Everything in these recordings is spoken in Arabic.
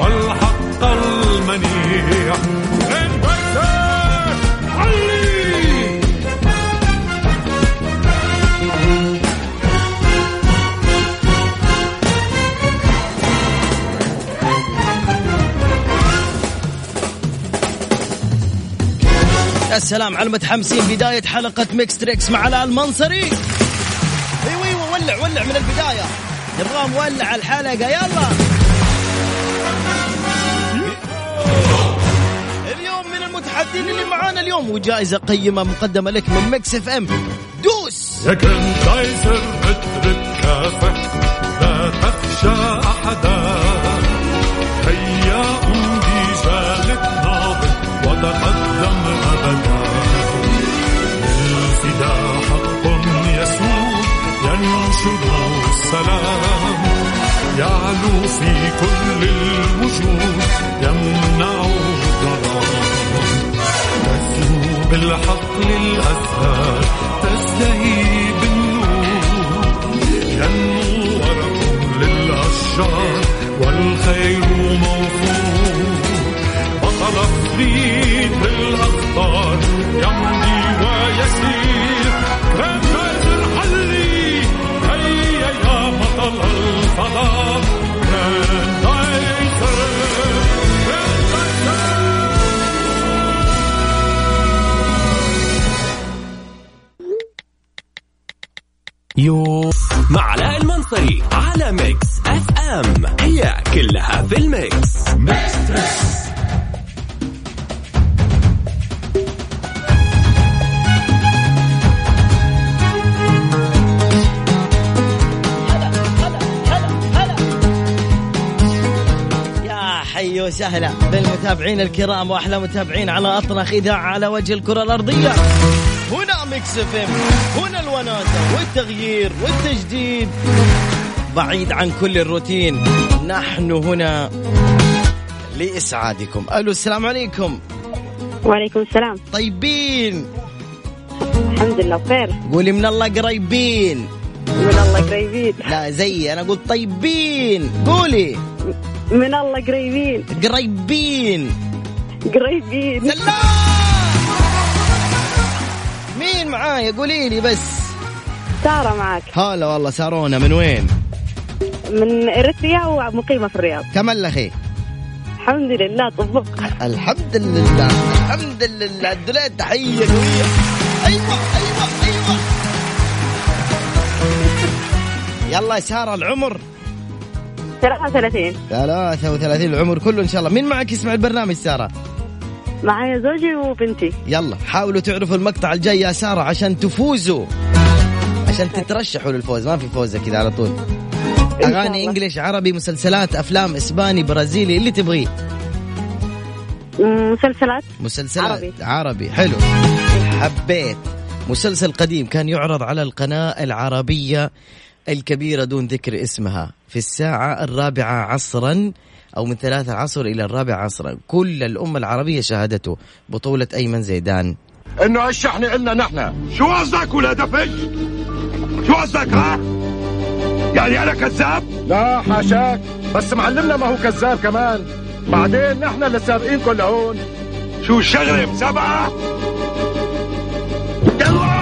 والحق المنيع. علي. يا سلام على المتحمسين. بداية حلقة Mix Trix مع علاء المنصري أيوه أيوه ولع ولع من البداية. نبغى مولع الحلقة. يلا. من المتحدين اللي معانا اليوم وجائزة قيمة مقدمة لك من Mix FM. دوس! يا جراندايزر اضرب كافح لا تخشى أحدا. هيا امضي جالك ناضل وتقدم أبدا. للفداء حق يسود ينشر السلام. يعلو في كل الوجود. تسلو بالحق للأزهار تزدهي بالنور ينمو ورق للأشجار والخير موفور. بطل فريد بالأخطار حي وسهلا بالمتابعين الكرام وأحلى متابعين على أطنخ إذاعة على وجه الكرة الأرضية. هنا Mix FM هنا الوناسة والتغيير والتجديد. بعيد عن كل الروتين نحن هنا لإسعادكم. ألو السلام عليكم. وعليكم السلام. طيبين. الحمد لله بخير. قولي من الله قريبين. من الله قريبين. لا زي أنا قلت طيبين. قولي. من الله قريبين. قريبين. قريبين. سلام! مين معايا قولي لي بس. سارة معك هلا والله سارونا من وين؟ من إريتريا ومقيمة في الرياض. كم الأخي؟ الحمد لله طبق. الحمد لله الحمد لله. الدولات تحية قوية. أيوه أيوه أيوه. يلا يا سارة العمر. 33 33 العمر كله إن شاء الله. مين معك يسمع البرنامج سارة؟ معايا زوجي وبنتي. يلا حاولوا تعرفوا المقطع الجاي يا سارة عشان تفوزوا. عشان تترشحوا للفوز. ما في فوزه كذا على طول. أغاني. إنجليش عربي مسلسلات أفلام إسباني برازيلي اللي تبغيه. مسلسلات. مسلسلات. عربي. عربي. حلو. حبيت. مسلسل قديم كان يعرض على القناة العربية. الكبيرة دون ذكر اسمها. في الساعة الرابعة عصرا أو من ثلاثة العصر إلى الرابعة عصرا. كل الأمة العربية شاهدته بطولة أيمن زيدان. إنه هالشحن إلنا نحن. شو قصدك ولا دفش؟ شو قصدك ها؟ يعني أنا كذاب؟ لا حاشاك. بس معلمنا ما هو كذاب كمان. بعدين نحن اللي سابقينكم لهون. شو الشغله مسابقه يلا!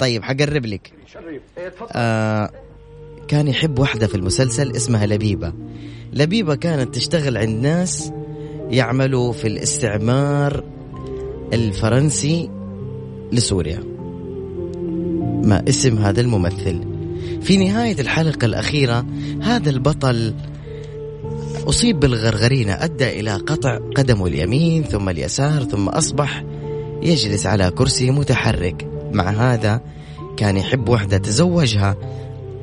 طيب حقرب لك. آه كان يحب واحدة في المسلسل اسمها لبيبة. لبيبة كانت تشتغل عند ناس يعملوا في الاستعمار الفرنسي لسوريا. ما اسم هذا الممثل. في نهاية الحلقة الأخيرة هذا البطل أصيب بالغرغرينة. أدى إلى قطع قدمه اليمين ثم اليسار ثم أصبح يجلس على كرسي متحرك. مع هذا كان يحب وحدة تزوجها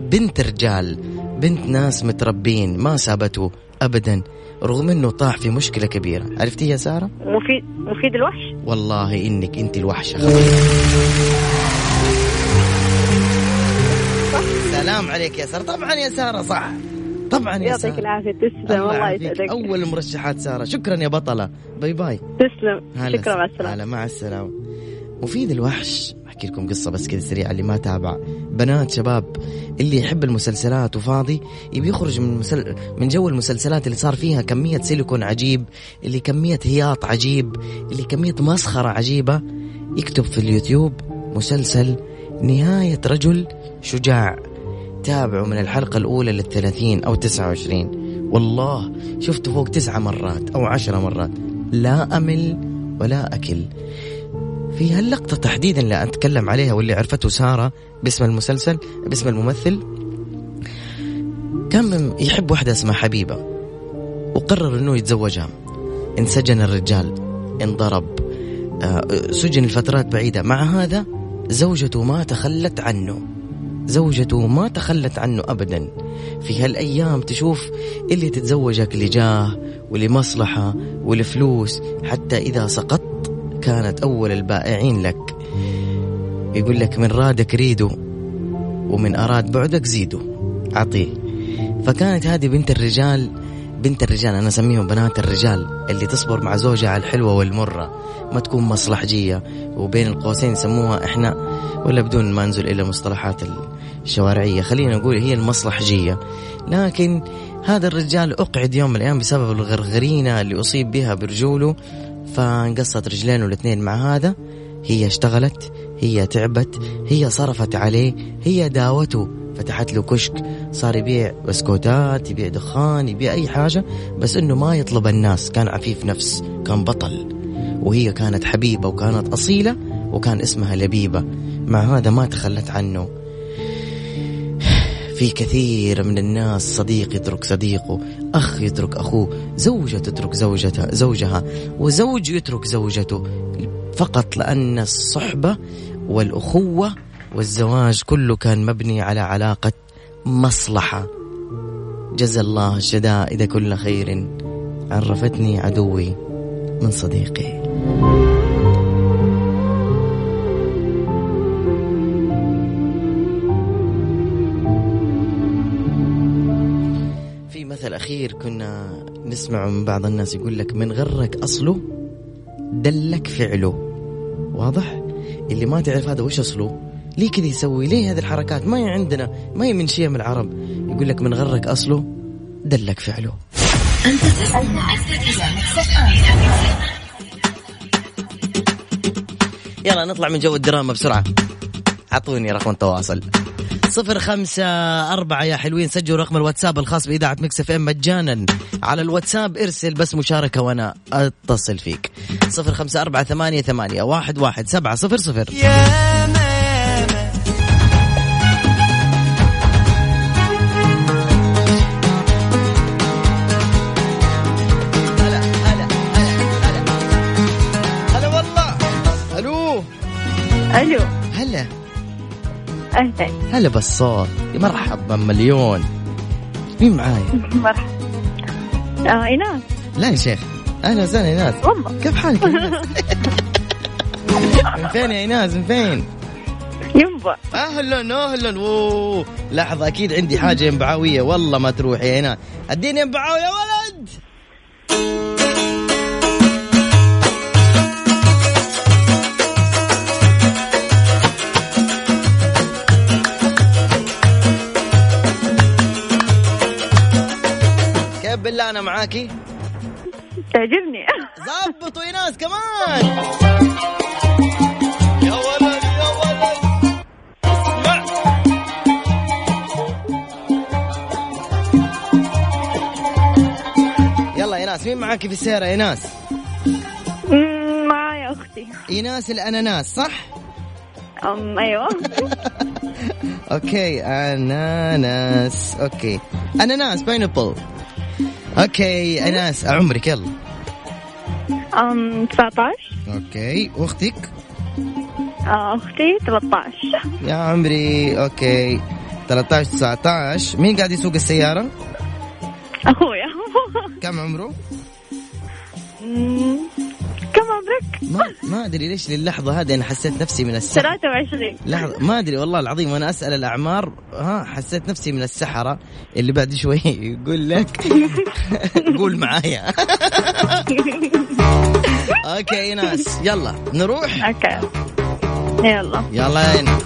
بنت رجال بنت ناس متربين ما سابته أبدا رغم أنه طاح في مشكلة كبيرة. عرفتي يا سارة؟ مفيد مفيد الوحش؟ والله إنك أنت الوحشة. سلام عليك يا سارة. طبعا يا سارة صح. طبعا يا يعطيك سارة. العافية. تسلم. الله الله يعافيك. يسعدك. أول المرشحات سارة. شكرا يا بطلة. باي باي. تسلم. شكرا. مع السلامة. هلا مع السلامة. مفيد الوحش. أحكي لكم قصة بس كذا سريعة اللي ما تابع. بنات شباب اللي يحب المسلسلات وفاضي يبي يخرج من مسل... من جو المسلسلات اللي صار فيها كمية سيليكون عجيب اللي كمية هياط عجيب اللي كمية مسخرة عجيبة يكتب في اليوتيوب مسلسل نهاية رجل شجاع. تابعوا من الحلقة الأولى للثلاثين أو تسعة وعشرين. والله شفته فوق تسعة مرات أو عشرة مرات. لا أمل ولا أكل. في هاللقطة تحديدا اللي أتكلم عليها واللي عرفته سارة باسم المسلسل باسم الممثل. كان يحب واحدة اسمها حبيبة وقرر إنه يتزوجها. انسجن الرجال انضرب آه، سجن لفترات بعيدة. مع هذا زوجته ما تخلت عنه. زوجته ما تخلت عنه أبدا. في هالأيام تشوف اللي تتزوجك لجاه ولمصلحة ولفلوس حتى إذا سقطت كانت أول البائعين لك. يقول لك من رادك ريده ومن أراد بعدك زيده أعطيه فكانت هذه بنت الرجال بنت الرجال أنا أسميهم بنات الرجال اللي تصبر مع زوجها على الحلوة والمرة. ما تكون مصلحجية. وبين القوسين يسموها إحنا ولا بدون ما ننزل إلى مصطلحات الشوارعية. خلينا نقول هي المصلحجية. لكن هذا الرجال أقعد يوم من الأيام بسبب الغرغرينة اللي أصيب بها برجوله. فانقصت رجلينه الاثنين مع هذا. هي اشتغلت هي تعبت هي صرفت عليه هي داوته. فتحت له كشك صار يبيع بسكوتات يبيع دخان يبيع أي حاجة بس إنه ما يطلب الناس. كان عفيف نفس كان بطل. وهي كانت حبيبة وكانت أصيلة وكان اسمها لبيبة. مع هذا ما تخلت عنه. في كثير من الناس صديق يترك صديقه أخ يترك أخوه زوجة تترك زوجتها زوجها وزوج يترك زوجته. فقط لأن الصحبة والأخوة والزواج كله كان مبني على علاقة مصلحة. جزا الله الشدائد كل خير. عرفتني عدوي من صديقي. أخير كنا نسمعه من بعض الناس يقول لك من غرك أصله دلك فعله. واضح؟ اللي ما تعرف هذا وش أصله؟ ليه كذا يسوي؟ ليه هذه الحركات؟ ما هي عندنا ما هي من شيء من العرب. يقول لك من غرك أصله دلك فعله. يلا نطلع من جو الدراما بسرعة. أعطوني رقم التواصل. صفر خمسة أربعة. يا حلوين سجلوا رقم الواتساب الخاص بإذاعة Mix FM مجانا. على الواتساب ارسل بس مشاركة وأنا أتصل فيك. صفر خمسة أربعة ثمانية ثمانية واحد واحد سبعة صفر صفر. أهلا. هلا بالصوت مرحبا مليون. مين معايا؟ مرحبا. آه إيناس. لا يا شيخ. أهلا وسهلا إيناس. والله كيف حالك؟ من فين يا إيناس؟ من فين؟ ينبع. أهلا أهلا. أوه. لحظة أكيد عندي حاجة ينبعاوية والله ما تروح يا إيناس. أديني ينبعاوي يا أنا معاكي. تعجبني. ظبطوا إيناس كمان. يا ولد يا ولد. اسمع يلا ايناس مين معاكي في السيارة إيناس؟ معايا أختي. إيناس الأناناس صح؟ أم أيوه. okay أناناس okay. أناناس pineapple okay ايناس عمرك يلا. أم 19 okay وأختك؟ آه، أختي 13 يا عمري okay. 13 19 مين قاعد يسوق السيارة؟ أخويا. كم عمره؟ عمرك؟ ما ما أدري ليش للحظة هذه أنا حسيت نفسي من السحر 23 لحظة ما أدري والله العظيم وأنا أسأل الأعمار ها حسيت نفسي من السحرة. اللي بعد شوي يقول لك قول معايا. okay إيناس يلا نروح؟ okay. يلا. يلا إيناس.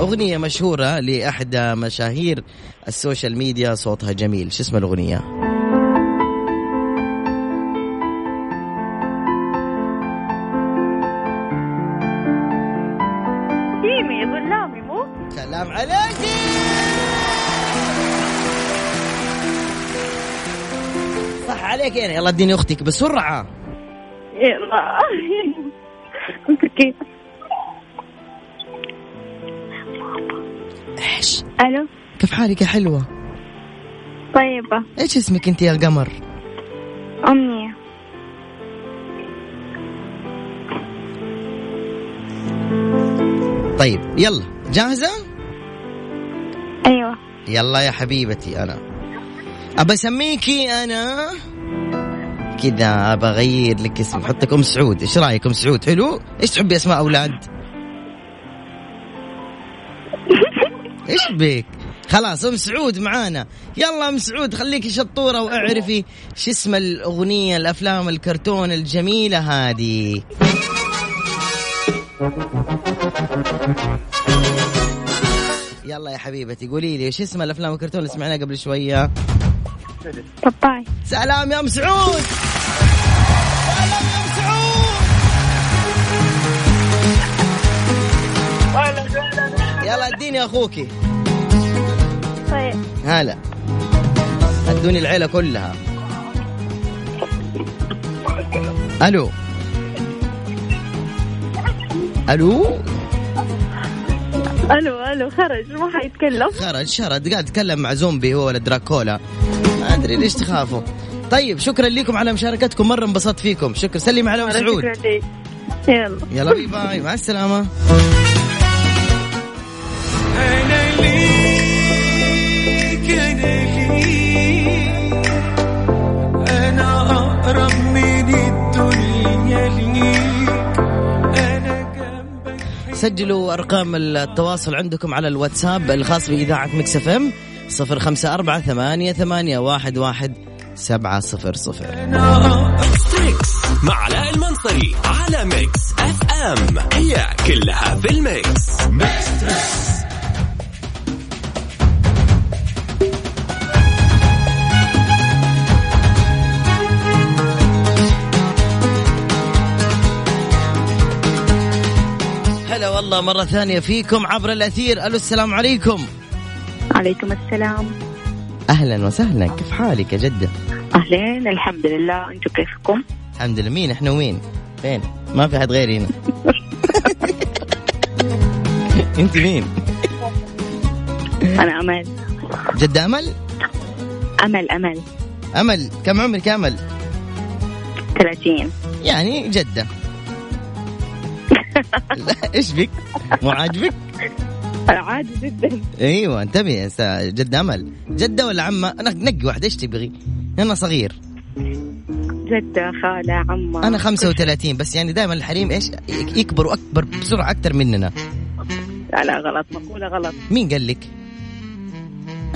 أغنية مشهورة لأحد مشاهير ال social media صوتها جميل. شو اسم الأغنية؟ عليك يعني. يلا اديني أختك بسرعة يلا. إيش؟ ألو؟ كيف حالك يا حلوة؟ طيبة. إيش اسمك أنت يا قمر أمنية طيب يلا. جاهزة؟ أيوة. يلا يا حبيبتي أنا. أبى أسميكي أنا؟ كذا ابى أغير لك اسم. احطك أم سعود. إيش رأيك أم سعود؟ حلو؟ إيش تحبي أسماء أولاد؟ إيش بك خلاص أم سعود معانا. يلا أم سعود خليكي شطورة وأعرفي شو اسم الأغنية الأفلام الكرتون الجميلة هذه. يلا يا حبيبتي قولي لي إيش اسم الأفلام الكرتون اللي سمعناها قبل شوية؟ باباي سلام يا أم سعود. سلام يا ام سعود يلا اديني أخوكي. طيب. هلا. ادوني العيلة كلها. ألو. ألو. ألو ألو خرج ما حيتكلم. خرج شرد قاعد يتكلم مع زومبي هو ولا دراكولا. أدري ليش تخافوا. طيب شكرا لكم على مشاركتكم مرة انبسطت فيكم. شكرا. سلم على ام سعود يلا. يلا bye bye. مع السلامة. سجلوا أرقام التواصل عندكم على الواتساب الخاص بإذاعة Mix FM. صفر خمسة أربعة ثمانية ثمانية واحد واحد سبعة صفر صفر. مع علاء المنصري على Mix FM هي كلها في ال Mix هلا والله مرة ثانية فيكم عبر الأثير. ألو السلام عليكم. عليكم السلام. أهلا وسهلا كيف حالك يا جدة؟ أهلين الحمد لله. أنتم كيفكم؟ الحمد لله. مين إحنا ومين فين؟ ما في حد غيري هنا أنت مين؟ أنا أمل. جدة أمل؟ أمل أمل. أمل. كم عمرك يا أمل؟ 30 يعني لا إيش بك؟ مو عاجبك؟ عادي جدا. أيوه انتبه جدة أمل. جدة ولا عمة؟ أنا نقي واحدة إيش تبغي؟ أنا صغير. جدة خالة عمة. أنا 35 بس يعني دائما الحريم إيش؟ يكبروا اكبر بسرعة أكثر مننا. لا لا غلط. مقولة غلط. مين قال لك؟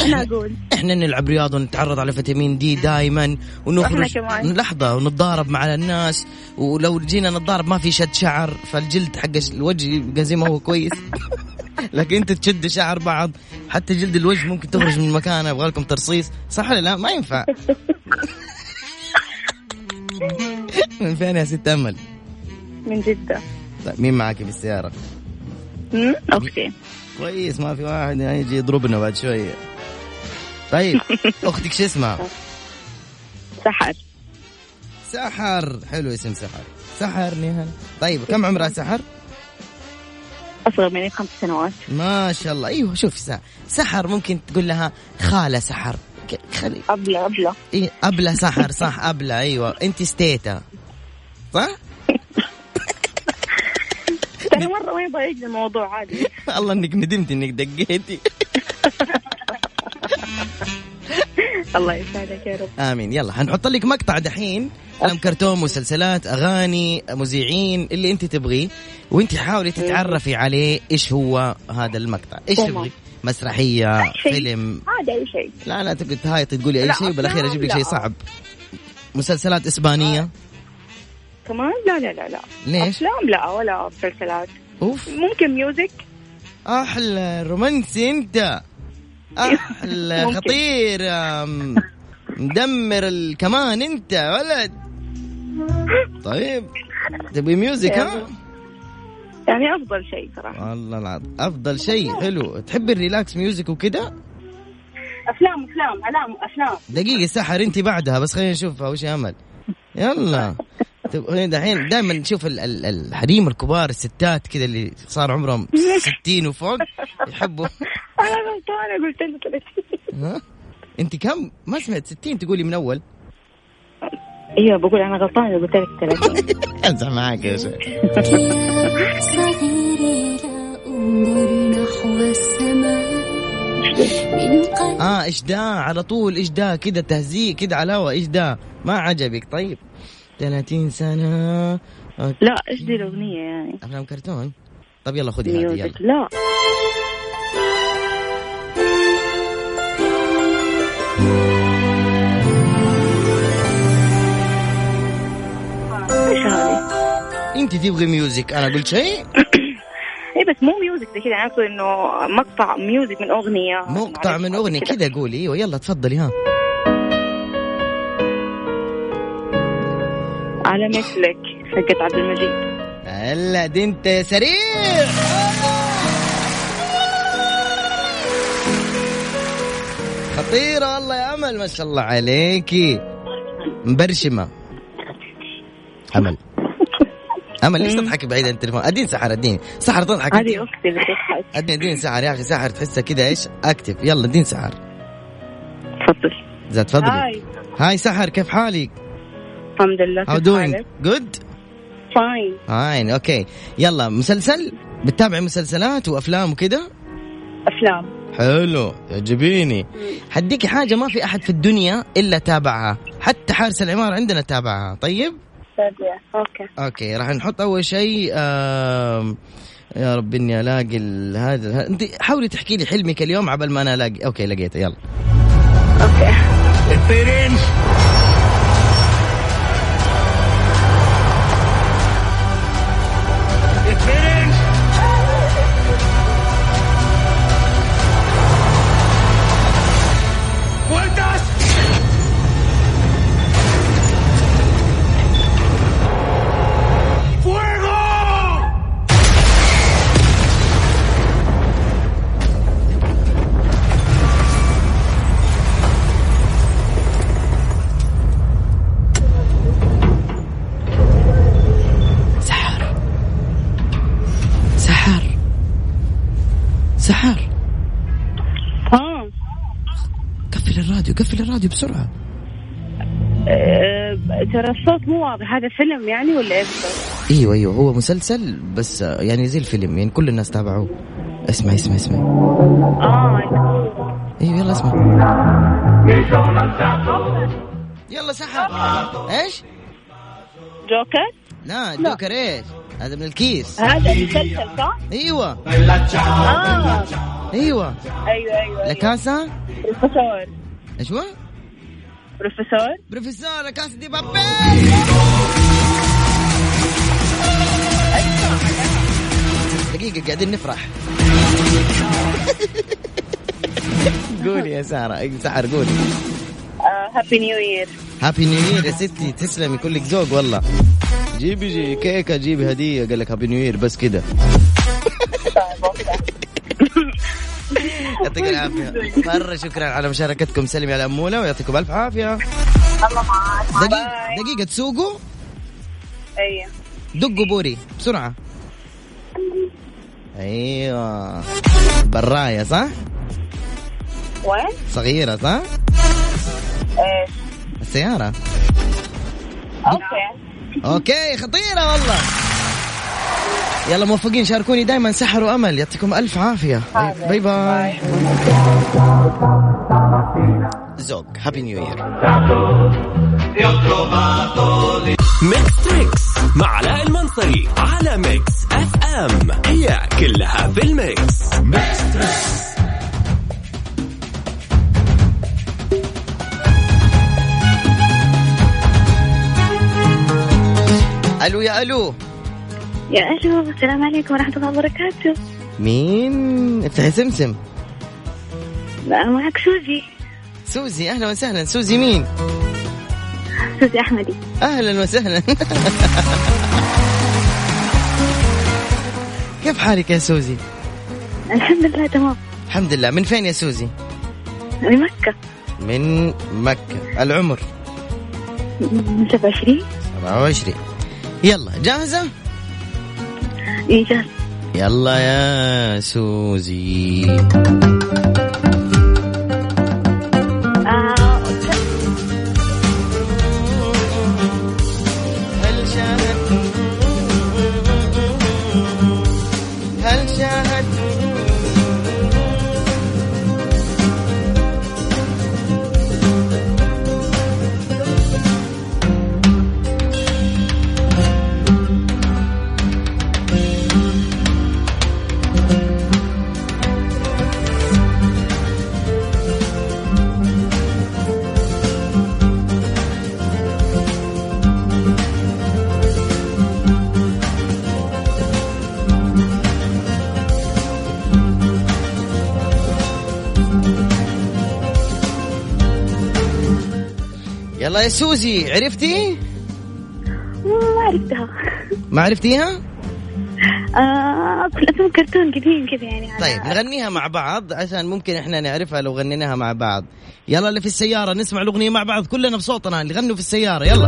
أنا أقول. إحنا نلعب رياضة ونتعرض على فيتامين دي دائما ونخرج كمان. لحظة ونتضارب مع الناس. ولو جينا نتضارب ما في شد شعر فالجلد حق الوجه يبقى زي ما هو كويس. لكن انت تشد شعر بعض حتى جلد الوجه ممكن تخرج من مكانه يبغى لكم ترصيص. صح ولا لا؟ ما ينفع. من فين يا ست أمل؟ من جدة. طيب مين معك في السيارة؟ أختي. كويس ما في واحد يجي يضربنا بعد شوية. طيب أختك شو اسمها؟ سحر. سحر. حلو اسم سحر. سحر نهال طيب كم عمرها سحر؟ أصغر مني بخمس سنوات. ما شاء الله. أيوه شوف سحر, ممكن تقول لها خالة سحر. خلي أبلة أبلة. إيه أبلة سحر صح أبلة أيوة. أنت ستيتا. صح؟ ترى مرة ما يجي الموضوع عادي. الله إنك ندمت إنك دقيتي. الله يسعدك يا رب. آمين. يلا حنحط لك مقطع دحين. افلام كرتون مسلسلات أغاني مذيعين اللي أنت تبغيه. وأنت حاولي تتعرفي عليه. إيش هو هذا المقطع؟ إيش. تبغي؟ مسرحية شيء. فيلم؟ عادي أي شيء. لا لا تقعد تهايطي تقولي أي شيء وبالأخير أجيب لك. شيء صعب. مسلسلات إسبانية؟ كمان؟ لا لا لا لا. ليش؟ أفلام؟ لا ولا مسلسلات. أوف. ممكن music أحلى رومانسي أنت. أحلى. خطير. مدمر الكمان أنت ولد. طيب تبي music ها؟ يعني أفضل شيء صراحة. والله العظيم أفضل شيء. حلو. تحب ال relax music وكذا أفلام أفلام أفلام أفلام. دقيقة سحر أنت بعدها بس خلينا نشوفها وش أمل؟ يلا. دحين دائما نشوف ال- ال- الحريم الكبار الستات كذا اللي صار عمرهم 60 وفوق يحبوا. أنا غلطانة قلت لك. 30 ها؟ أنت كم؟ ما سمعت. 60 تقولي من أول. أيوه بقول أنا غلطانة قلت لك 30 امزح معاك يا شيخ يا صغيري لا انظر نحو السماء من قلب آه إيش ده على طول إيش ده كده تهزيء كده علاوة إيش ده ما عجبك. طيب. 30 سنة. okay. لا إيش دي الأغنية يعني؟ أفلام كرتون. طب يلا خذي هذه يلا. لا. إيش هذه؟ أنت تبغي music؟ أنا قلت شيء؟ اي بس مو music زي كذا. يعني أقصد إنه مقطع ميوزك من أغنية. مقطع من أغنية. كذا قولي. أيوه يلا تفضلي ها. على مثلك حقت عبد المجيد. هلا دي انت سريع. خطيرة والله يا أمل ما شاء الله عليكي. مبرشمة. أمل. أمل ليش تضحكي بعيد عن التليفون؟ أدين سحر أدين. سحر تضحك. هذه أختي اللي تضحك. أدين أدين سحر يا أخي سحر. تحسها كذا إيش؟ أكتف. يلا أدين سحر. تفضل. زاد تفضلي. هاي. هاي سحر كيف حالك؟ الحمد لله How doing? Good? فاين فاين أوكي يلا مسلسل؟ بتتابعي مسلسلات وأفلام وكذا أفلام. حلو تعجبيني حديكي حاجة ما في أحد في الدنيا إلا تابعها. حتى حارس العمارة عندنا تابعها. طيب؟ okay. okay راح نحط أول شيء آم، يا رب إني ألاقي ال- هذا أنت حاولي تحكي لي حلمك اليوم عبل ما أنا الاقي okay لقيته يلا. okay. الراديو بسرعة. أه، ترى الصوت مو واضح. هذا فيلم يعني ولا إيش؟ أيوه أيوه. هو مسلسل بس آه، يعني زي الفيلم يعني كل الناس تابعوه. اسمعي اسمعي اسمعي آه أيوه. يلا اسمع. يلا سحر إيش؟ جوكر؟ لا جوكر إيش؟ هذا من الكيس. هذا مسلسل صح؟ أيوه. آه. أيوه. أيوه أيوه La Casa؟ professor إيش هو؟ professor professor La Casa de Papel دقيقة قاعدين نفرح. قولي يا سارة سحر قولي. هابي نيو يير هابي نيو يير يا ستي تسلمي كلك ذوق والله. جيبي جي كيكة جيبي هدية قال لك happy new year بس كده. يعطيك العافية. مرة شكرا على مشاركتكم. سلمي على أمولة ويعطيكم ألف عافية. الله معاك. دقيقة دقيقة تسوقوا؟ أيوه دقوا بوري. بسرعة. أيوه. براية صح؟ وين؟ صغيرة صح؟ إيش؟ السيارة. okay. okay خطيرة والله. يلا موفقين شاركوني دائما سحر وأمل. يعطيكم ألف عافية. bye bye زوج happy new year Mix Trix مع علاء المنصري على Mix FM هي كلها في ال mix. ألو يا ألو. يا ألو السلام عليكم ورحمة الله وبركاته. مين؟ افتحي سمسم معك سوزي. سوزي أهلا وسهلا. سوزي مين؟ سوزي أحمدي. أهلا وسهلا. كيف حالك يا سوزي؟ الحمد لله تمام. الحمد لله. من فين يا سوزي؟ من مكة. من مكة. العمر؟ من 27 27 يلا جاهزة؟ ايجاز يلا يا سوزي. يلا يا سوزي عرفتي؟ ما عرفتها ما عرفتيها؟ آه افلام كرتون قديم كذا يعني طيب نغنيها مع بعض عشان ممكن إحنا نعرفها لو غنيناها مع بعض يلا اللي في السيارة نسمع الأغنية مع بعض كلنا بصوتنا اللي غنوا في السيارة يلا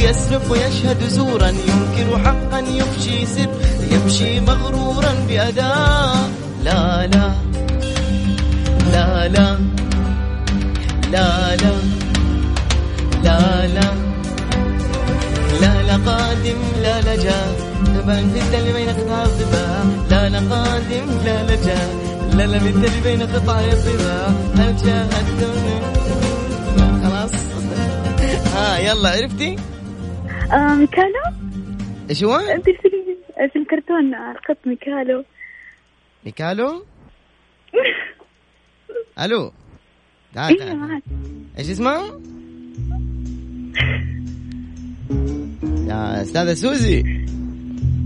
ويسرق ويشهد زورا ينكر حقا يفشي سر يمشي مغرورا بأداء لا لا لا لا لا لا لا لا لا لا قادم لا لجا تبان اللي بين قطع الضباع لا لا قادم لا لجا لا لا اللي بين قطع الضباع هل شاهدتم خلاص ها يلا عرفتي آه ميكالو إيش هو؟ في الكرتون القط ميكالو. ميكالو؟ ألو. تعال أيوه تعال إيش اسمه؟ يا أستاذة سوزي.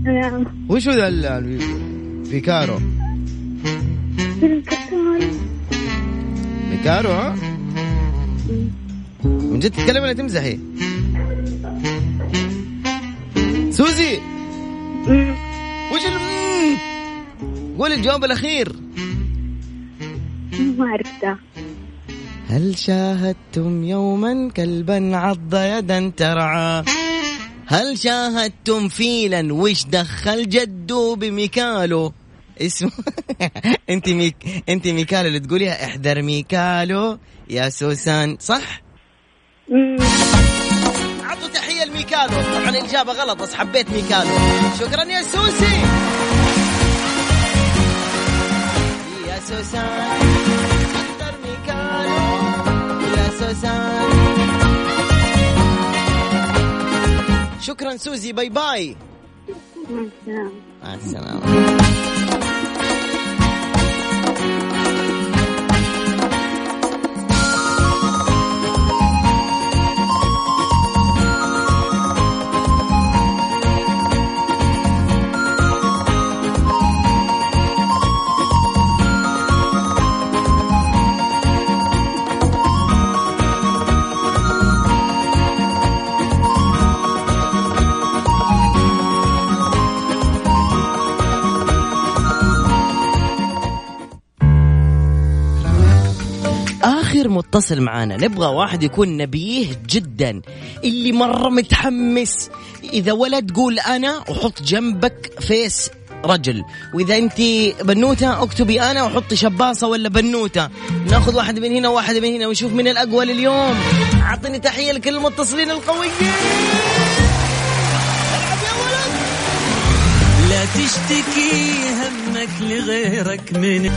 نعم. وش هو ذا ال- ال- فيكارو؟ فيلم كرتون. فيكارو ها؟ من جد تتكلم ولا تمزحي؟ سوزي. وش؟ قولي الجواب الأخير. ما عرفتها. هل شاهدتم يوما كلبا عض يدا ترعى؟ هل شاهدتم فيلا وش دخل جده بميكالو؟ اسمه انت ميك انت ميكالو اللي تقوليها احذر ميكالو يا سوسان صح؟ لميكالو طبعا الإجابة غلط بس حبيت ميكالو. شكرا يا سوسي. يا سوسان احذر ميكالو. يا سوسان. شكرا سوزي باي باي. مع السلامة. مع السلامة. اتصل معانا. نبغى واحد يكون نبيه جدا. اللي مرة متحمس. إذا ولد قول أنا وحط جنبك فيس رجل. وإذا أنت بنوتة اكتبي أنا وحطي شباصة ولا بنوتة. ناخذ واحد من هنا وواحد من هنا ونشوف من الاقوى اليوم. اعطيني تحية لكل المتصلين القويين. لا تشتكي همك لغيرك من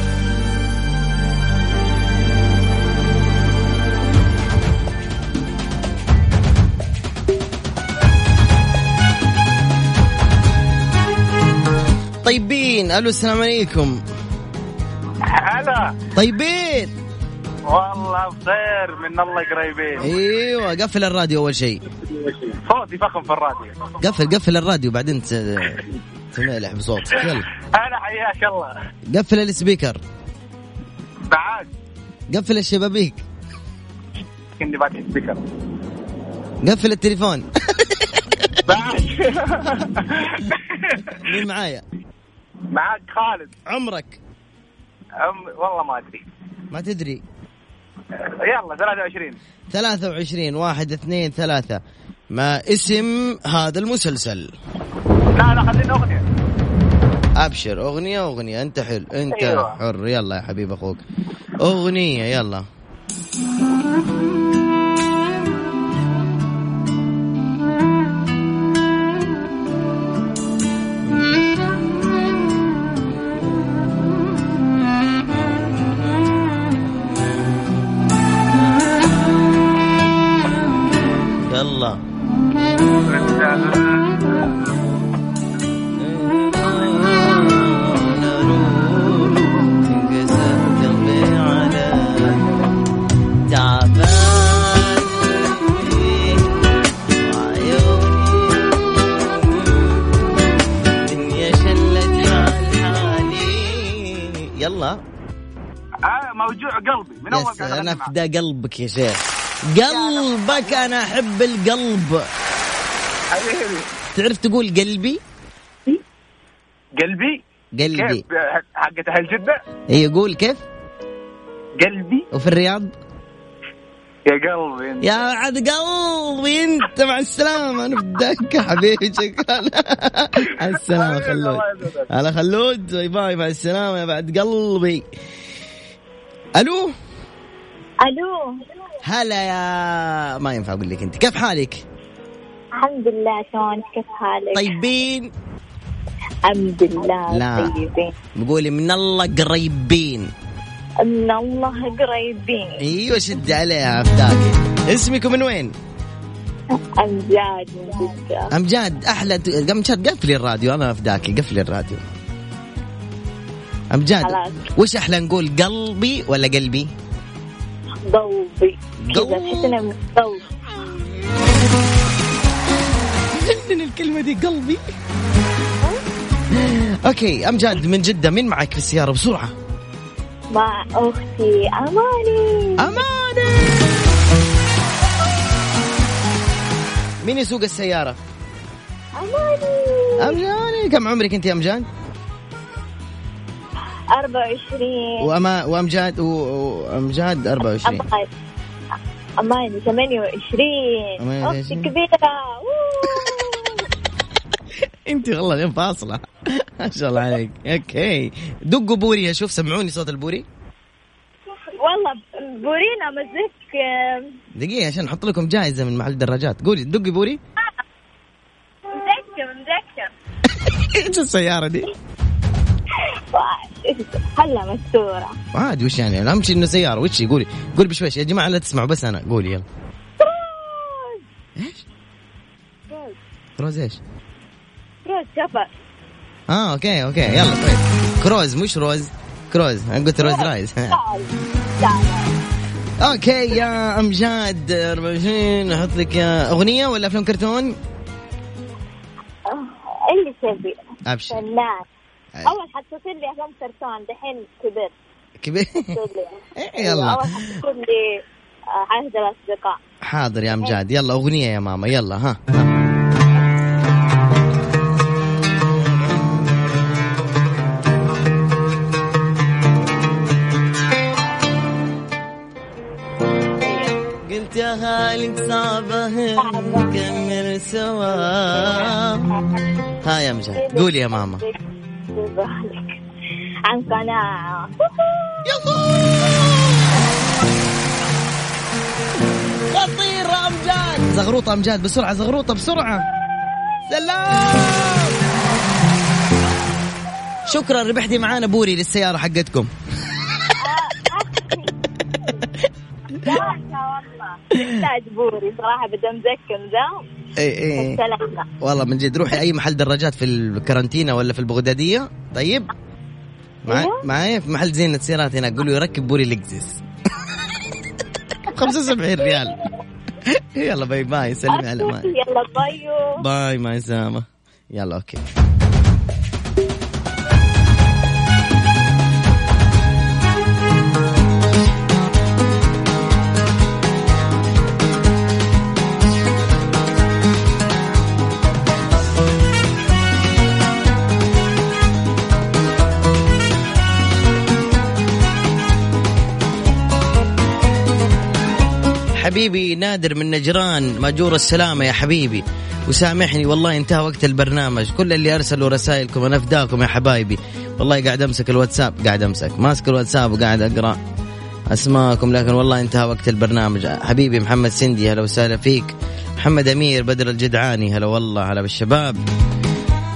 طيبين. ألو السلام عليكم. هلا. طيبين. والله بخير من الله قريبين. أيوه قفل الراديو أول شيء. صوتي فخم في الراديو. قفل قفل الراديو بعدين تملح بصوتك يلا. هلا حياك الله. قفل السبيكر. معاك. قفل الشبابيك. كني بعد سبيكر. قفل التليفون. معاك مين معايا؟ معاك خالد. عمرك؟ أم والله ما أدري. ما تدري. يلا 23 23 واحد اثنين ثلاثة. ما اسم هذا المسلسل؟ لا لا خلينا اغنيه أبشر. أغنية أغنية. أنت حلو أنت أيوة. حر. يلا يا حبيب أخوك. أغنية يلا. أغني معك. نفدى قلبك يا شيخ. قلبك أنا أحب القلب. حبيبي. تعرف تقول قلبي؟ قلبي؟ قلبي. كيف؟ حقت أهل جدة؟ اي يقول كيف؟ قلبي. وفي الرياض؟ يا قلبي أنت. يا عاد قلبي أنت. مع السلامة. أنا حبيبي. شكرا. على السلامة خلود. هلا خلود. bye bye مع السلامة. يا بعد قلبي. ألو؟ ألو هلا يا ما ينفع أقول لك أنت كيف حالك؟ الحمد لله شلونك كيف حالك؟ طيبين الحمد لله لا. طيبين بقولي من الله قريبين من الله قريبين أيوه شد عليها افتاكي اسمك من وين؟ أمجاد من جدة امجاد أحلى امجاد قفلي الراديو أنا افداكي قفلي الراديو أمجاد خلاص. وش أحلى نقول قلبي ولا قلبي؟ ضوبي كذا. تحس إنه من الكلمة دي قلبي أوكي امجاد من جدة مين معك في السيارة بسرعة؟ مع أختي أماني امانه مين يسوق السيارة؟ أماني امجاد كم عمرك أنت يا امجاد؟ 24 وأما وامجاد و- وامجاد 24 أماني اماني 28 أماني أختي 28. كبيرة. أنت والله اليوم فاصلة. ما شاء الله عليك. okay. دقوا بوري أشوف سمعوني صوت البوري. والله بورينا مزيك دقيقة عشان نحط لكم جائزة من محل الدراجات. قولي دقي بوري. مذكر مذكر إيش السيارة دي؟ هلا مستورة. عادي وش يعني؟ اهم شيء إنه سيارة. وش قولي قولي بشويش يا جماعة لا تسمعوا بس أنا. قولي يلا. إيش؟ Cruze إيش؟ روز سفر آه okay okay. يلا طيب. Cruze مش روز. Cruze. أنا قلت روز رايز. أوكي يا أمجاد 24 أحط لك أغنية ولا أفلام كرتون؟ اللي تبي أبشر. فنان. أول حتصل لي افلام كرتون دحين كبرت كبير. إيه، يلا. أول حتصل لي آه، عهد الأصدقاء. حاضر يا أمجاد. يلا أغنية يا ماما. يلا ها, ها. عليك صعبة نكمل سوا. ها يا مجد قولي يا ماما. عن قناعة خطيرة أمجاد! زغروطة أمجاد بسرعة زغروطة بسرعة! سلام! شكرا ربحتي معانا بوري للسيارة حقتكم. محتاج بوري صراحة بدأ مزكم ذا اي اي والله من جد روحي أي محل دراجات في الكارنتينا ولا في البغدادية. طيب. معي. معايا في محل زينة سيارات هناك قولوا يركب بوري لكزس 75 ريال. يلا باي باي سلمي على ماي يلا طيب باي ماي سامة يلا أوكي. حبيبي نادر من نجران ماجور السلامة يا حبيبي. وسامحني والله انتهى وقت البرنامج. كل اللي أرسلوا رسائلكم أنا أفداكم يا حبايبي. والله قاعد أمسك الواتساب قاعد أمسك. ماسك الواتساب وقاعد أقرأ. أسماءكم لكن والله انتهى وقت البرنامج. حبيبي محمد سندي هلا وسهلا فيك. محمد أمير بدر الجدعاني هلا والله هلا بالشباب.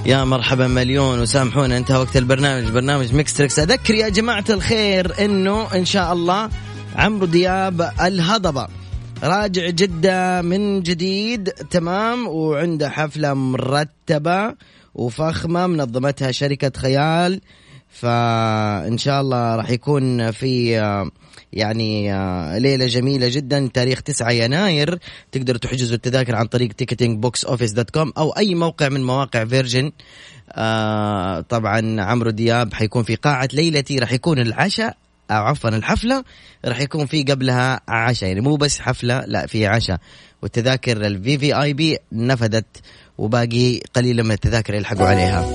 يا مرحبا مليون وسامحونا انتهى وقت البرنامج. برنامج Mix Trix. أذكر يا جماعة الخير إنه إن شاء الله عمرو دياب الهضبة. راجع جدة من جديد تمام؟ وعنده حفلة مرتبة وفخمة منظمتها شركة خيال. فإن شاء الله راح يكون في يعني ليلة جميلة جدا تاريخ 9 يناير. تقدروا تحجزوا التذاكر عن طريق ticketing box office dot com أو أي موقع من مواقع Virgin آه طبعا عمرو دياب حيكون في قاعة ليلتي راح يكون العشاء. أو عفوا الحفلة راح يكون في قبلها عشاء يعني مو بس حفلة لا في عشاء. والتذاكر ال VVIP نفذت وباقي قليل من التذاكر يلحقوا عليها.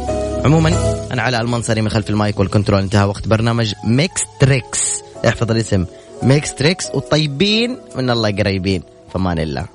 عموما أنا علاء المنصري من خلف ال mic وال control انتهى وقت برنامج Mix Trix احفظ الاسم. Mix Trix والطيبين من الله قريبين. فمان الله.